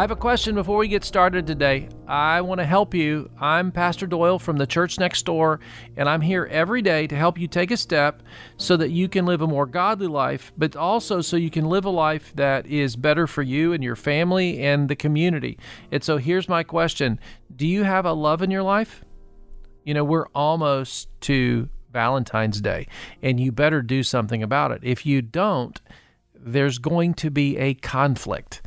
I have a question before we get started today. I want to help you. I'm Pastor Doyle from the church next door, and I'm here every day to help you take a step so that you can live a more godly life, but also so you can live a life that is better for you and your family and the community. And so here's my question Do you have a love in your life? You know, we're almost to Valentine's Day, and you better do something about it. If you don't, there's going to be a conflict.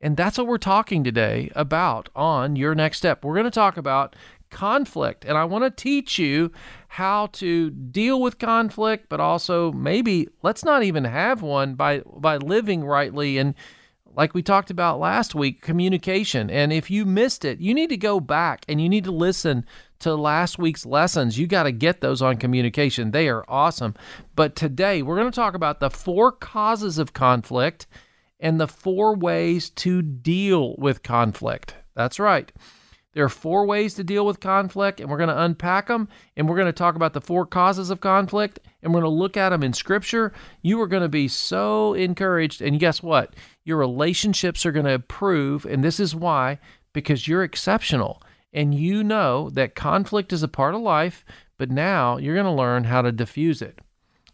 And that's what we're talking today about on Your Next Step. We're going to talk about conflict, and I want to teach you how to deal with conflict, but also maybe let's not even have one by by living rightly and like we talked about last week, communication. And if you missed it, you need to go back and you need to listen to last week's lessons. You got to get those on communication. They are awesome. But today, we're going to talk about the four causes of conflict and the four ways to deal with conflict. That's right. There are four ways to deal with conflict, and we're going to unpack them, and we're going to talk about the four causes of conflict, and we're going to look at them in Scripture. You are going to be so encouraged, and guess what? Your relationships are going to improve, and this is why because you're exceptional, and you know that conflict is a part of life, but now you're going to learn how to diffuse it.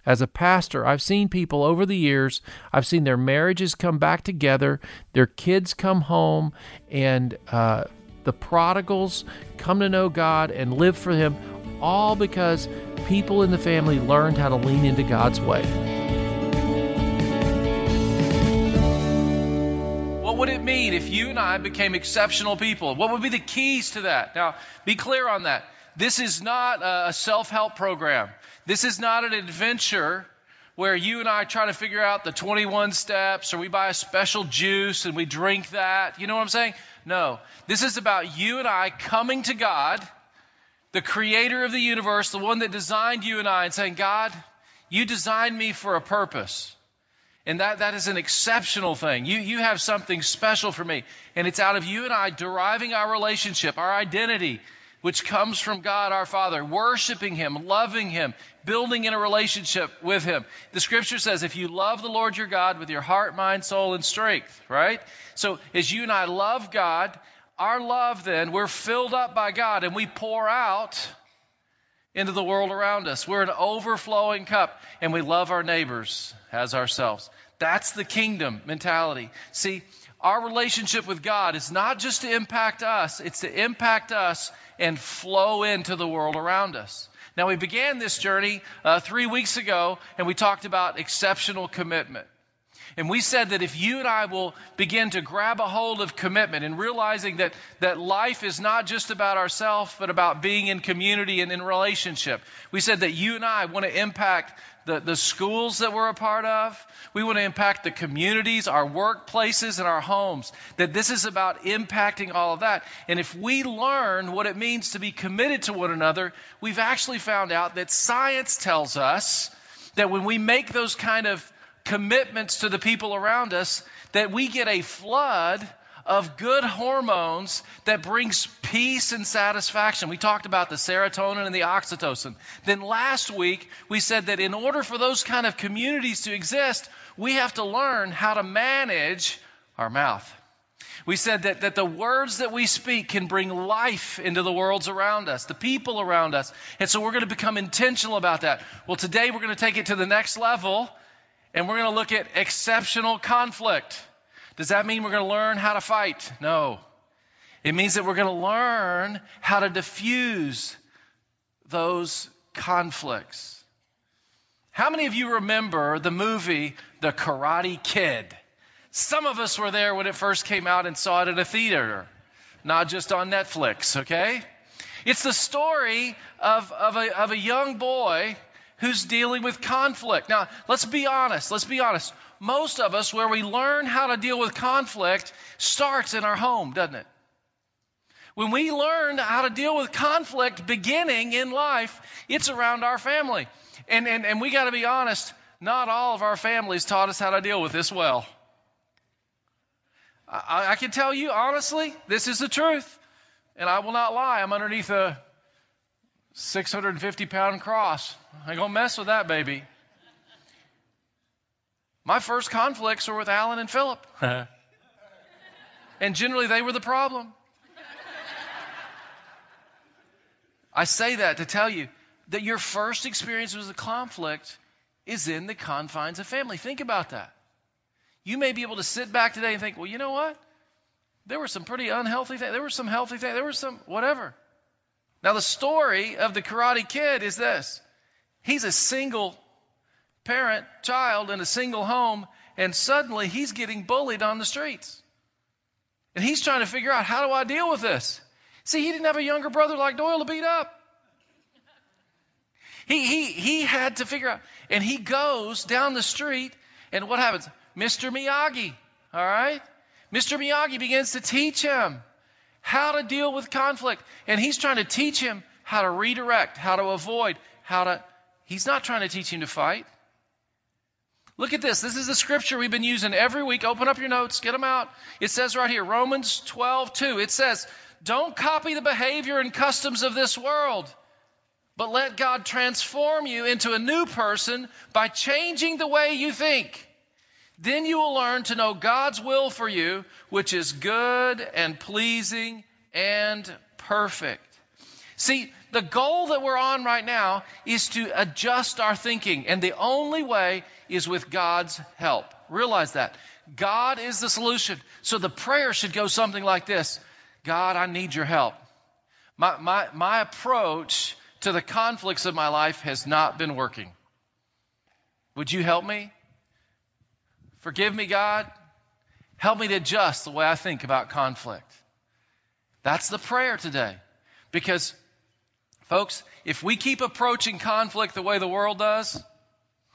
As a pastor, I've seen people over the years, I've seen their marriages come back together, their kids come home, and uh, the prodigals come to know God and live for Him, all because people in the family learned how to lean into God's way. What would it mean if you and I became exceptional people? What would be the keys to that? Now, be clear on that. This is not a self help program. This is not an adventure where you and I try to figure out the 21 steps or we buy a special juice and we drink that. You know what I'm saying? No. This is about you and I coming to God, the creator of the universe, the one that designed you and I, and saying, God, you designed me for a purpose. And that, that is an exceptional thing. You, you have something special for me. And it's out of you and I deriving our relationship, our identity, which comes from God our Father, worshiping Him, loving Him, building in a relationship with Him. The scripture says, if you love the Lord your God with your heart, mind, soul, and strength, right? So as you and I love God, our love then, we're filled up by God and we pour out into the world around us. We're an overflowing cup and we love our neighbors as ourselves. That's the kingdom mentality. See, our relationship with God is not just to impact us, it's to impact us and flow into the world around us. Now, we began this journey uh, three weeks ago, and we talked about exceptional commitment. And we said that if you and I will begin to grab a hold of commitment and realizing that, that life is not just about ourselves, but about being in community and in relationship, we said that you and I want to impact the, the schools that we're a part of. We want to impact the communities, our workplaces, and our homes. That this is about impacting all of that. And if we learn what it means to be committed to one another, we've actually found out that science tells us that when we make those kind of commitments to the people around us, that we get a flood of good hormones that brings peace and satisfaction. We talked about the serotonin and the oxytocin. Then last week, we said that in order for those kind of communities to exist, we have to learn how to manage our mouth. We said that, that the words that we speak can bring life into the worlds around us, the people around us. And so we're going to become intentional about that. Well, today we're going to take it to the next level and we're going to look at exceptional conflict. Does that mean we're going to learn how to fight? No. It means that we're going to learn how to diffuse those conflicts. How many of you remember the movie The Karate Kid? Some of us were there when it first came out and saw it at a theater, not just on Netflix, okay? It's the story of, of, a, of a young boy who's dealing with conflict. Now, let's be honest. Let's be honest. Most of us, where we learn how to deal with conflict, starts in our home, doesn't it? When we learn how to deal with conflict beginning in life, it's around our family. And, and, and we got to be honest, not all of our families taught us how to deal with this well. I, I can tell you honestly, this is the truth. And I will not lie. I'm underneath a 650 pound cross. I ain't to mess with that baby. My first conflicts were with Alan and Philip. and generally, they were the problem. I say that to tell you that your first experience with a conflict is in the confines of family. Think about that. You may be able to sit back today and think, well, you know what? There were some pretty unhealthy things. There were some healthy things. There were some whatever. Now, the story of the Karate Kid is this he's a single parent, child in a single home, and suddenly he's getting bullied on the streets. And he's trying to figure out how do I deal with this? See, he didn't have a younger brother like Doyle to beat up. He, he, he had to figure out. And he goes down the street, and what happens? Mr. Miyagi, all right? Mr. Miyagi begins to teach him how to deal with conflict. And he's trying to teach him how to redirect, how to avoid, how to. He's not trying to teach him to fight. Look at this. This is the scripture we've been using every week. Open up your notes, get them out. It says right here, Romans 12, 2. It says, Don't copy the behavior and customs of this world, but let God transform you into a new person by changing the way you think. Then you will learn to know God's will for you, which is good and pleasing and perfect. See, the goal that we're on right now is to adjust our thinking, and the only way is with God's help. Realize that. God is the solution. So the prayer should go something like this God, I need your help. My, my, my approach to the conflicts of my life has not been working. Would you help me? Forgive me, God. Help me to adjust the way I think about conflict. That's the prayer today. Because, folks, if we keep approaching conflict the way the world does,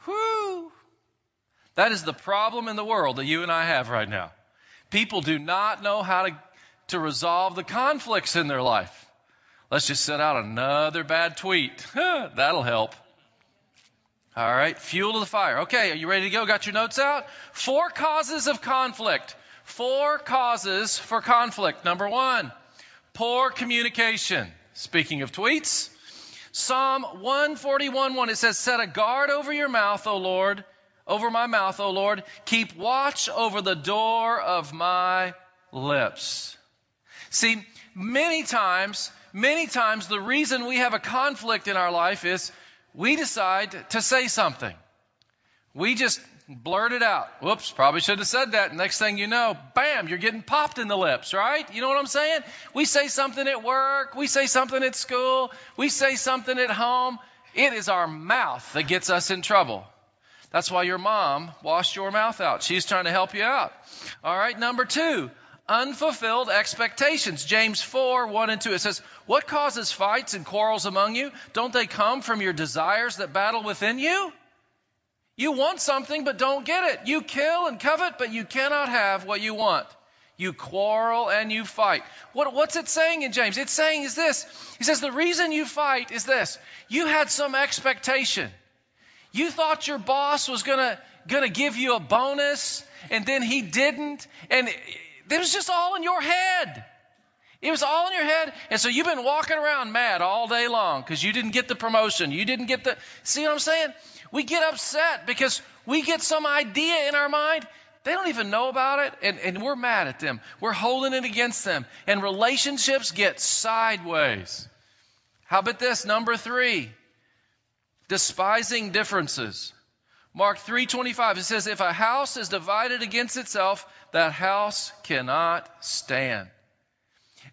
whoo, that is the problem in the world that you and I have right now. People do not know how to, to resolve the conflicts in their life. Let's just set out another bad tweet. That'll help. All right, fuel to the fire. Okay, are you ready to go? Got your notes out? Four causes of conflict. Four causes for conflict. Number one, poor communication. Speaking of tweets, Psalm 141 1, it says, Set a guard over your mouth, O Lord, over my mouth, O Lord. Keep watch over the door of my lips. See, many times, many times the reason we have a conflict in our life is we decide to say something. We just blurt it out. Whoops, probably should have said that. Next thing you know, bam, you're getting popped in the lips, right? You know what I'm saying? We say something at work, we say something at school, we say something at home. It is our mouth that gets us in trouble. That's why your mom washed your mouth out. She's trying to help you out. All right, number two, unfulfilled expectations. James 4, 1 and 2. It says, What causes fights and quarrels among you? Don't they come from your desires that battle within you? You want something, but don't get it. You kill and covet, but you cannot have what you want. You quarrel and you fight. What, what's it saying in James? It's saying is this. He says, The reason you fight is this. You had some expectation. You thought your boss was going to going to give you a bonus and then he didn't and it was just all in your head. It was all in your head. And so you've been walking around mad all day long because you didn't get the promotion. You didn't get the. See what I'm saying? We get upset because we get some idea in our mind. They don't even know about it, and, and we're mad at them. We're holding it against them. And relationships get sideways. How about this? Number three despising differences. Mark 3:25 it says if a house is divided against itself that house cannot stand.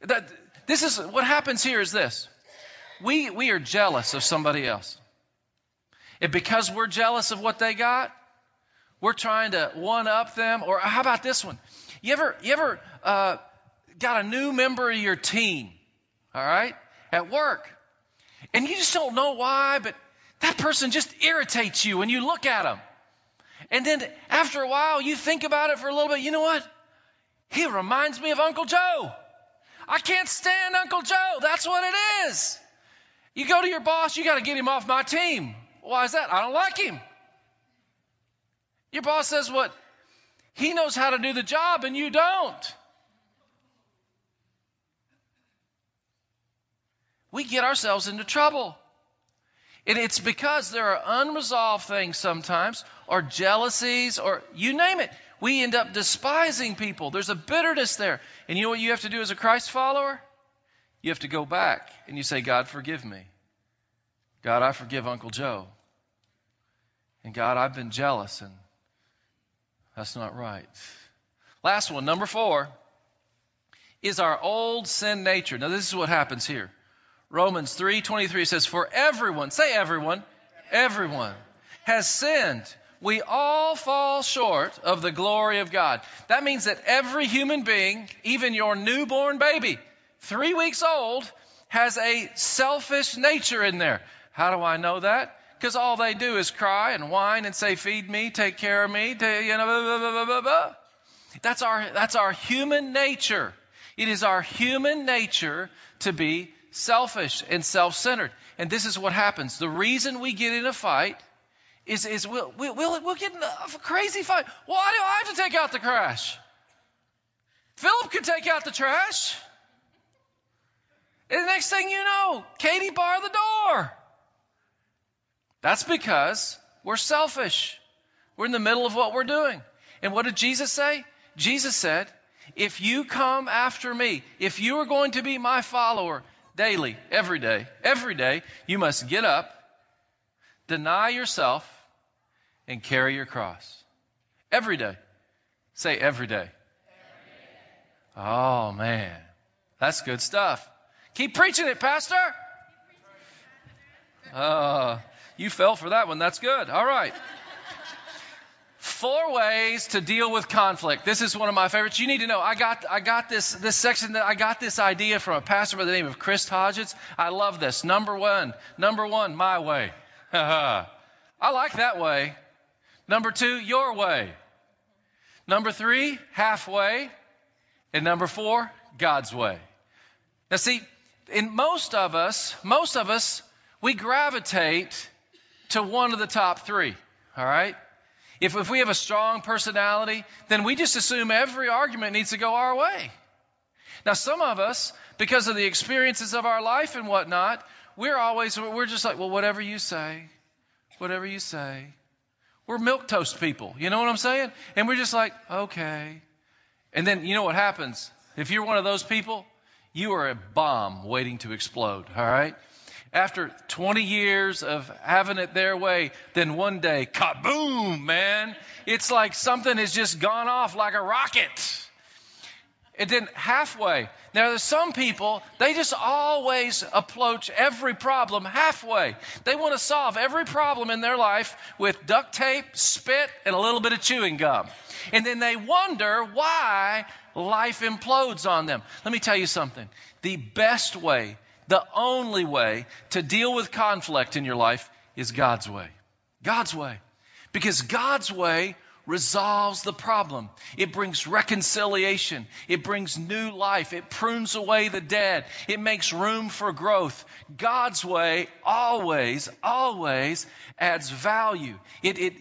That this is what happens here is this. We we are jealous of somebody else. And because we're jealous of what they got, we're trying to one up them or how about this one? You ever you ever uh, got a new member of your team, all right? At work. And you just don't know why, but that person just irritates you when you look at them. And then after a while, you think about it for a little bit. You know what? He reminds me of Uncle Joe. I can't stand Uncle Joe. That's what it is. You go to your boss, you got to get him off my team. Why is that? I don't like him. Your boss says what? He knows how to do the job and you don't. We get ourselves into trouble. And it's because there are unresolved things sometimes, or jealousies, or you name it. We end up despising people. There's a bitterness there. And you know what you have to do as a Christ follower? You have to go back and you say, God, forgive me. God, I forgive Uncle Joe. And God, I've been jealous, and that's not right. Last one, number four, is our old sin nature. Now, this is what happens here. Romans 3:23 says for everyone, say everyone, everyone has sinned. We all fall short of the glory of God. That means that every human being, even your newborn baby, 3 weeks old, has a selfish nature in there. How do I know that? Because all they do is cry and whine and say, "Feed me, take care of me," you know, blah, blah, blah, blah, That's our that's our human nature. It is our human nature to be selfish and self centered. And this is what happens. The reason we get in a fight is, is we'll, we'll, we'll get in a crazy fight. Why do I have to take out the trash? Philip could take out the trash. And the next thing you know, Katie barred the door. That's because we're selfish. We're in the middle of what we're doing. And what did Jesus say? Jesus said, if you come after me, if you are going to be my follower, daily, every day, every day, you must get up, deny yourself, and carry your cross. Every day. Say every day. Oh, man. That's good stuff. Keep preaching it, Pastor. Uh, you fell for that one. That's good. All right. Four ways to deal with conflict. This is one of my favorites. You need to know. I got I got this this section that I got this idea from a pastor by the name of Chris Hodges. I love this. Number one, number one, my way. I like that way. Number two, your way. Number three, halfway. And number four, God's way. Now see, in most of us, most of us, we gravitate to one of the top three. All right? If, if we have a strong personality, then we just assume every argument needs to go our way. Now, some of us, because of the experiences of our life and whatnot, we're always, we're just like, well, whatever you say, whatever you say. We're milk toast people. You know what I'm saying? And we're just like, okay. And then you know what happens? If you're one of those people, you are a bomb waiting to explode, all right? After 20 years of having it their way, then one day, kaboom, man. It's like something has just gone off like a rocket. And then halfway. Now, there's some people, they just always approach every problem halfway. They want to solve every problem in their life with duct tape, spit, and a little bit of chewing gum. And then they wonder why life implodes on them. Let me tell you something. The best way the only way to deal with conflict in your life is God's way. God's way. Because God's way resolves the problem. It brings reconciliation. It brings new life. It prunes away the dead. It makes room for growth. God's way always, always adds value. It, it,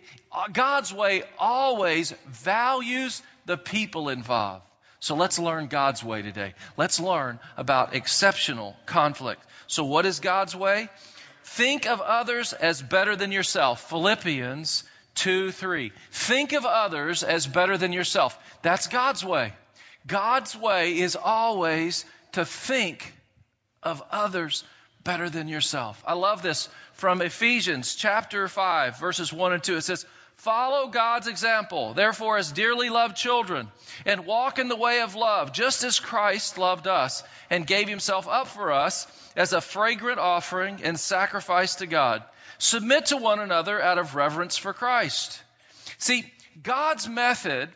God's way always values the people involved. So let's learn God's way today. Let's learn about exceptional conflict. So, what is God's way? Think of others as better than yourself. Philippians 2 3. Think of others as better than yourself. That's God's way. God's way is always to think of others better than yourself. I love this from Ephesians chapter 5, verses 1 and 2. It says, Follow God's example, therefore, as dearly loved children, and walk in the way of love, just as Christ loved us and gave himself up for us as a fragrant offering and sacrifice to God. Submit to one another out of reverence for Christ. See, God's method,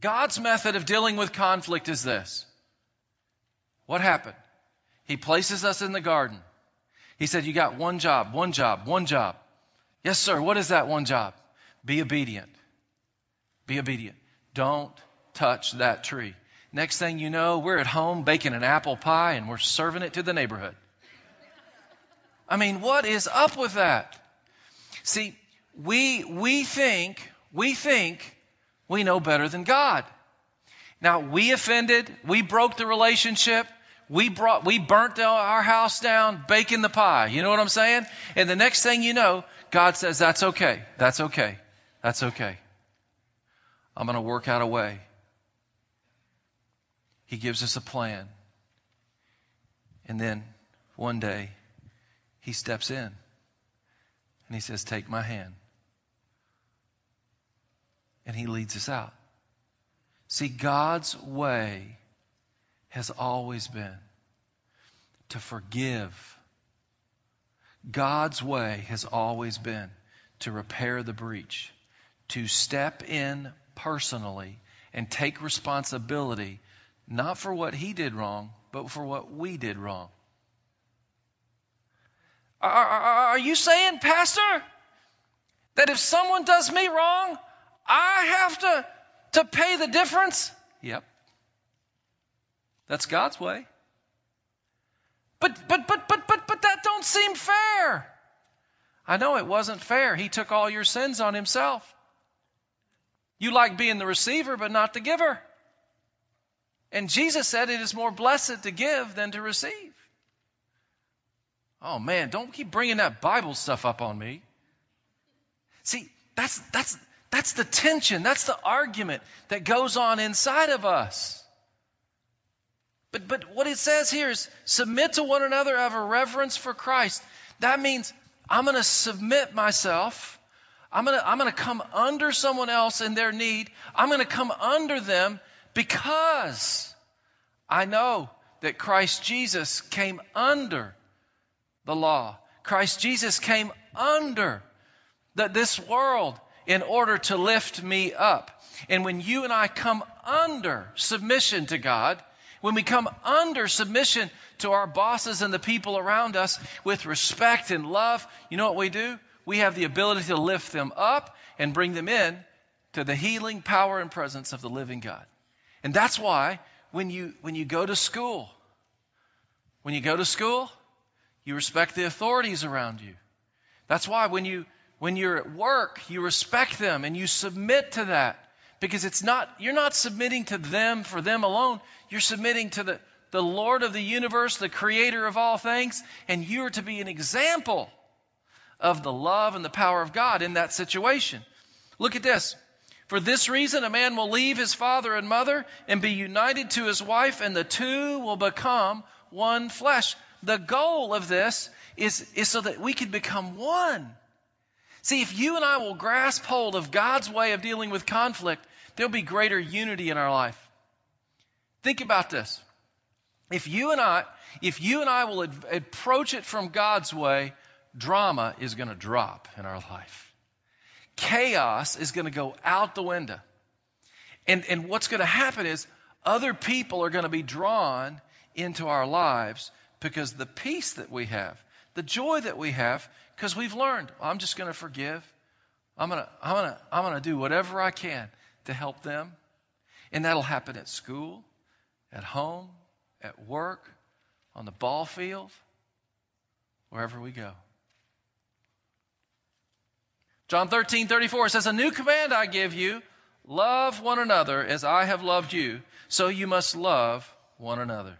God's method of dealing with conflict is this. What happened? He places us in the garden. He said, You got one job, one job, one job. Yes, sir. What is that one job? Be obedient. Be obedient. Don't touch that tree. Next thing you know, we're at home baking an apple pie and we're serving it to the neighborhood. I mean, what is up with that? See, we, we think, we think we know better than God. Now, we offended, we broke the relationship, we brought, we burnt our house down, baking the pie. You know what I'm saying? And the next thing you know, God says, that's okay. That's okay. That's okay. I'm going to work out a way. He gives us a plan. And then one day, he steps in and he says, Take my hand. And he leads us out. See, God's way has always been to forgive. God's way has always been to repair the breach, to step in personally and take responsibility, not for what he did wrong, but for what we did wrong. Are, are, are you saying, Pastor, that if someone does me wrong, I have to, to pay the difference? Yep. That's God's way. But but but but but but that don't seem fair. I know it wasn't fair. He took all your sins on himself. You like being the receiver but not the giver. And Jesus said it is more blessed to give than to receive. Oh man, don't keep bringing that Bible stuff up on me. See, that's that's that's the tension, that's the argument that goes on inside of us. But but what it says here is submit to one another out of a reverence for Christ. That means I'm going to submit myself. I'm going to I'm going to come under someone else in their need. I'm going to come under them because I know that Christ Jesus came under the law. Christ Jesus came under the, this world in order to lift me up. And when you and I come under submission to God, when we come under submission to our bosses and the people around us with respect and love, you know what we do? We have the ability to lift them up and bring them in to the healing power and presence of the living God. And that's why when you, when you go to school, when you go to school, you respect the authorities around you. That's why when you when you're at work, you respect them and you submit to that. Because it's not you're not submitting to them for them alone. You're submitting to the, the Lord of the universe, the creator of all things, and you're to be an example of the love and the power of God in that situation. Look at this. For this reason, a man will leave his father and mother and be united to his wife, and the two will become one flesh. The goal of this is, is so that we can become one. See, if you and I will grasp hold of God's way of dealing with conflict, there'll be greater unity in our life. Think about this. If you and I, if you and I will ad- approach it from God's way, drama is going to drop in our life. Chaos is going to go out the window. And, and what's going to happen is other people are going to be drawn into our lives because the peace that we have, the joy that we have, because we've learned, I'm just going to forgive. I'm going to I'm going to I'm going to do whatever I can to help them. And that'll happen at school, at home, at work, on the ball field, wherever we go. John 13, 34 says, A new command I give you love one another as I have loved you, so you must love one another.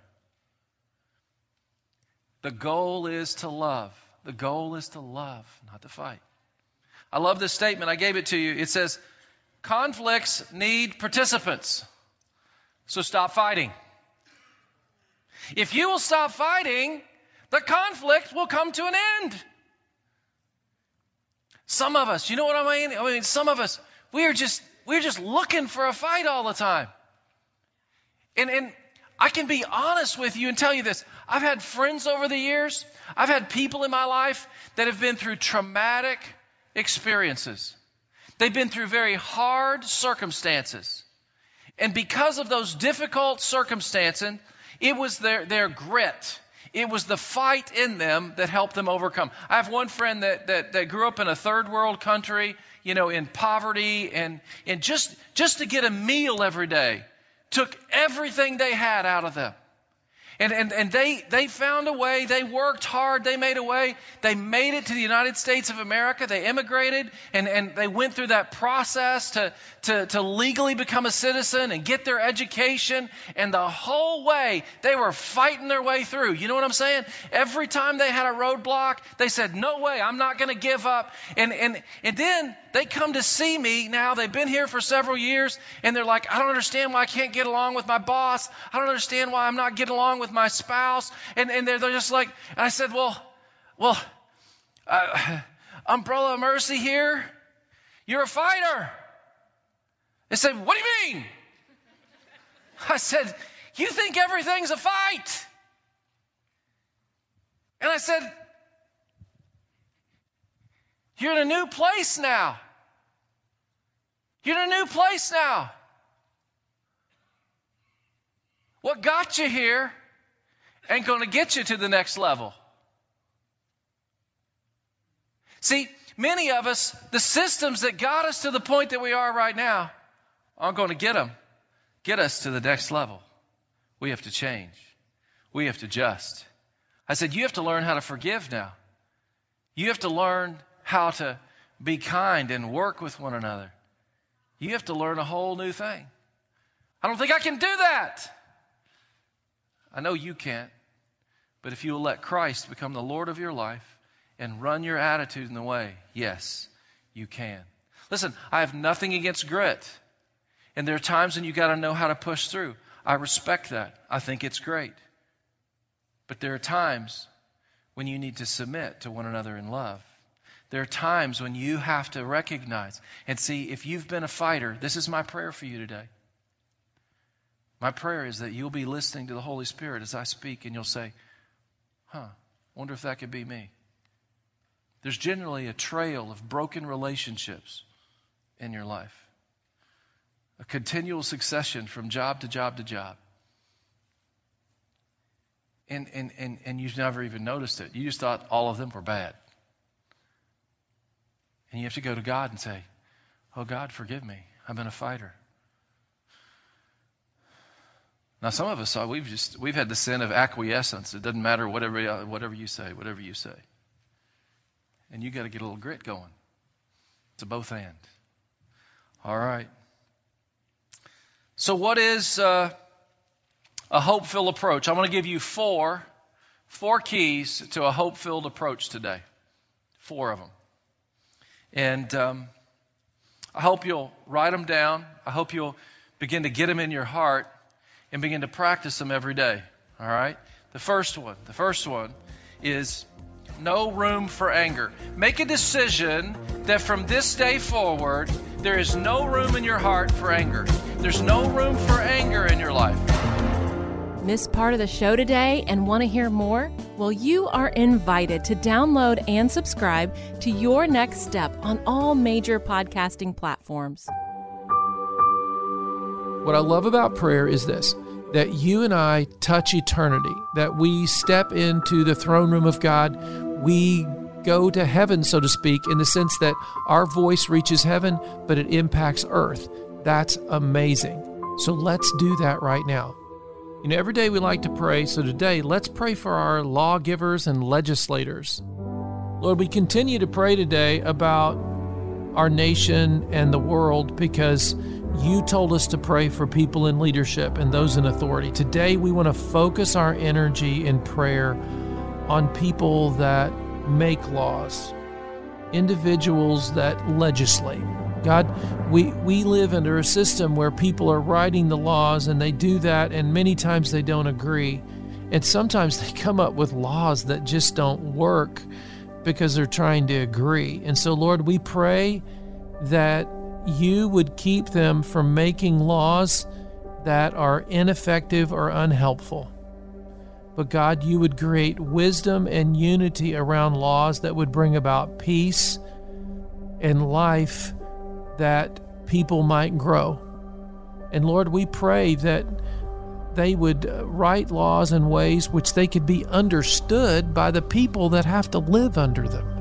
The goal is to love. The goal is to love, not to fight. I love this statement. I gave it to you. It says, conflicts need participants. So stop fighting. If you will stop fighting, the conflict will come to an end. Some of us, you know what I mean? I mean, some of us, we are just, we're just looking for a fight all the time. And, and I can be honest with you and tell you this. I've had friends over the years, I've had people in my life that have been through traumatic experiences. They've been through very hard circumstances. And because of those difficult circumstances, it was their, their grit, it was the fight in them that helped them overcome. I have one friend that, that, that grew up in a third world country, you know, in poverty and, and just, just to get a meal every day took everything they had out of them. And, and, and they, they found a way. They worked hard. They made a way. They made it to the United States of America. They immigrated and, and they went through that process to, to, to legally become a citizen and get their education. And the whole way, they were fighting their way through. You know what I'm saying? Every time they had a roadblock, they said, No way, I'm not going to give up. And, and, and then they come to see me now. They've been here for several years and they're like, I don't understand why I can't get along with my boss. I don't understand why I'm not getting along with my spouse. And, and they're, they're just like, I said, Well, well, uh, Umbrella of Mercy here, you're a fighter. They said, What do you mean? I said, You think everything's a fight? And I said, You're in a new place now. You're in a new place now. What got you here ain't going to get you to the next level. See, many of us, the systems that got us to the point that we are right now, aren't going to get them, get us to the next level. We have to change. We have to adjust. I said, you have to learn how to forgive now. You have to learn how to be kind and work with one another. You have to learn a whole new thing. I don't think I can do that. I know you can't. But if you will let Christ become the Lord of your life and run your attitude in the way, yes, you can. Listen, I have nothing against grit. And there are times when you got to know how to push through. I respect that. I think it's great. But there are times when you need to submit to one another in love. There are times when you have to recognize and see if you've been a fighter, this is my prayer for you today. My prayer is that you'll be listening to the Holy Spirit as I speak and you'll say, huh, wonder if that could be me. There's generally a trail of broken relationships in your life, a continual succession from job to job to job. And, and, and, and you've never even noticed it. You just thought all of them were bad. And you have to go to God and say, Oh, God, forgive me. I've been a fighter. Now, some of us, uh, we've just we've had the sin of acquiescence. It doesn't matter whatever uh, whatever you say, whatever you say, and you got to get a little grit going. To both end. All right. So, what is uh, a hope-filled approach? I'm going to give you four four keys to a hope-filled approach today. Four of them, and um, I hope you'll write them down. I hope you'll begin to get them in your heart and begin to practice them every day. All right? The first one, the first one is no room for anger. Make a decision that from this day forward, there is no room in your heart for anger. There's no room for anger in your life. Miss part of the show today and want to hear more? Well, you are invited to download and subscribe to Your Next Step on all major podcasting platforms. What I love about prayer is this that you and I touch eternity, that we step into the throne room of God. We go to heaven, so to speak, in the sense that our voice reaches heaven, but it impacts earth. That's amazing. So let's do that right now. You know, every day we like to pray, so today let's pray for our lawgivers and legislators. Lord, we continue to pray today about our nation and the world because you told us to pray for people in leadership and those in authority. Today, we want to focus our energy in prayer on people that make laws, individuals that legislate. God, we, we live under a system where people are writing the laws and they do that, and many times they don't agree. And sometimes they come up with laws that just don't work because they're trying to agree. And so, Lord, we pray that you would keep them from making laws that are ineffective or unhelpful. But God, you would create wisdom and unity around laws that would bring about peace and life that people might grow. And Lord, we pray that they would uh, write laws in ways which they could be understood by the people that have to live under them.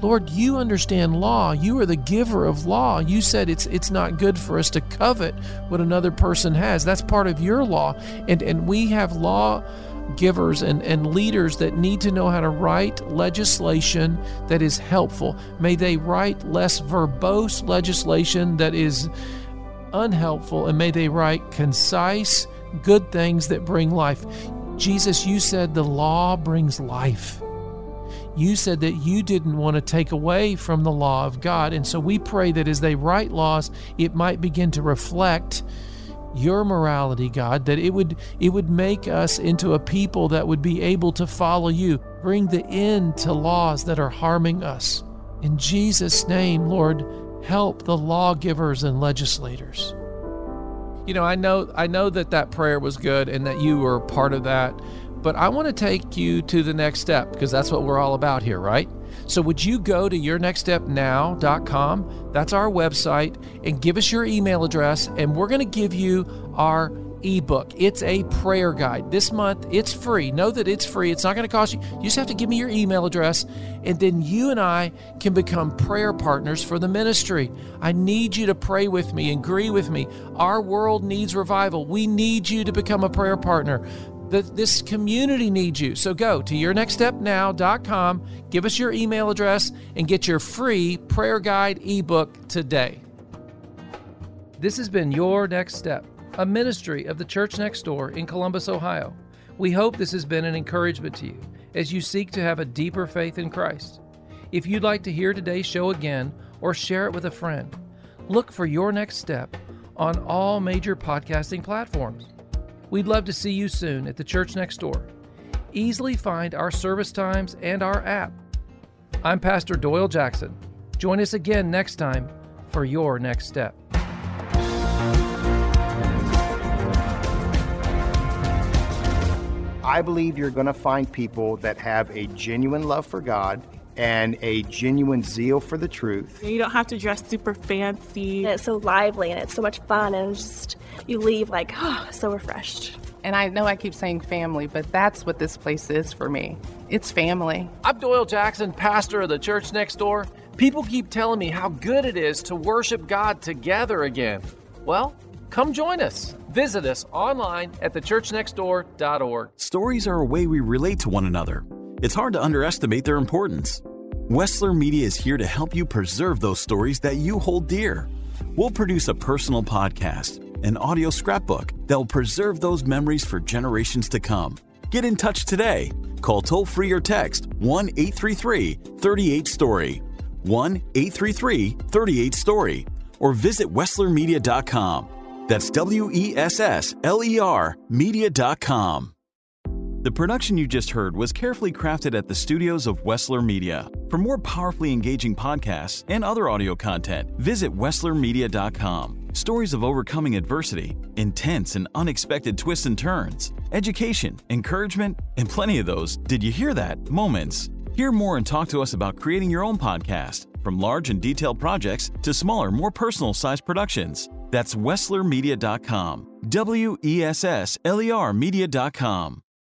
Lord, you understand law. You are the giver of law. You said it's it's not good for us to covet what another person has. That's part of your law. And and we have law givers and, and leaders that need to know how to write legislation that is helpful. May they write less verbose legislation that is unhelpful, and may they write concise, good things that bring life. Jesus, you said the law brings life. You said that you didn't want to take away from the law of God. And so we pray that as they write laws, it might begin to reflect your morality, God, that it would it would make us into a people that would be able to follow you. Bring the end to laws that are harming us. In Jesus' name, Lord, help the lawgivers and legislators. You know, I know I know that that prayer was good and that you were part of that, but I want to take you to the next step because that's what we're all about here, right? So, would you go to yournextstepnow.com? That's our website, and give us your email address, and we're going to give you our ebook. It's a prayer guide. This month, it's free. Know that it's free. It's not going to cost you. You just have to give me your email address, and then you and I can become prayer partners for the ministry. I need you to pray with me, and agree with me. Our world needs revival. We need you to become a prayer partner. The, this community needs you. So go to yournextstepnow.com, give us your email address, and get your free prayer guide ebook today. This has been Your Next Step, a ministry of the Church Next Door in Columbus, Ohio. We hope this has been an encouragement to you as you seek to have a deeper faith in Christ. If you'd like to hear today's show again or share it with a friend, look for Your Next Step on all major podcasting platforms. We'd love to see you soon at the church next door. Easily find our service times and our app. I'm Pastor Doyle Jackson. Join us again next time for your next step. I believe you're going to find people that have a genuine love for God and a genuine zeal for the truth. You don't have to dress super fancy. And it's so lively and it's so much fun and just you leave like, oh, so refreshed. And I know I keep saying family, but that's what this place is for me. It's family. I'm Doyle Jackson, pastor of the church next door. People keep telling me how good it is to worship God together again. Well, come join us. Visit us online at thechurchnextdoor.org. Stories are a way we relate to one another. It's hard to underestimate their importance. Wessler Media is here to help you preserve those stories that you hold dear. We'll produce a personal podcast, an audio scrapbook that will preserve those memories for generations to come. Get in touch today. Call toll free or text 1 833 38 Story, 1 833 38 Story, or visit WesslerMedia.com. That's W E S S L E R Media.com. The production you just heard was carefully crafted at the studios of Wessler Media. For more powerfully engaging podcasts and other audio content, visit WesslerMedia.com. Stories of overcoming adversity, intense and unexpected twists and turns, education, encouragement, and plenty of those, did you hear that? Moments. Hear more and talk to us about creating your own podcast, from large and detailed projects to smaller, more personal sized productions. That's WesslerMedia.com. W E S S L E R Media.com.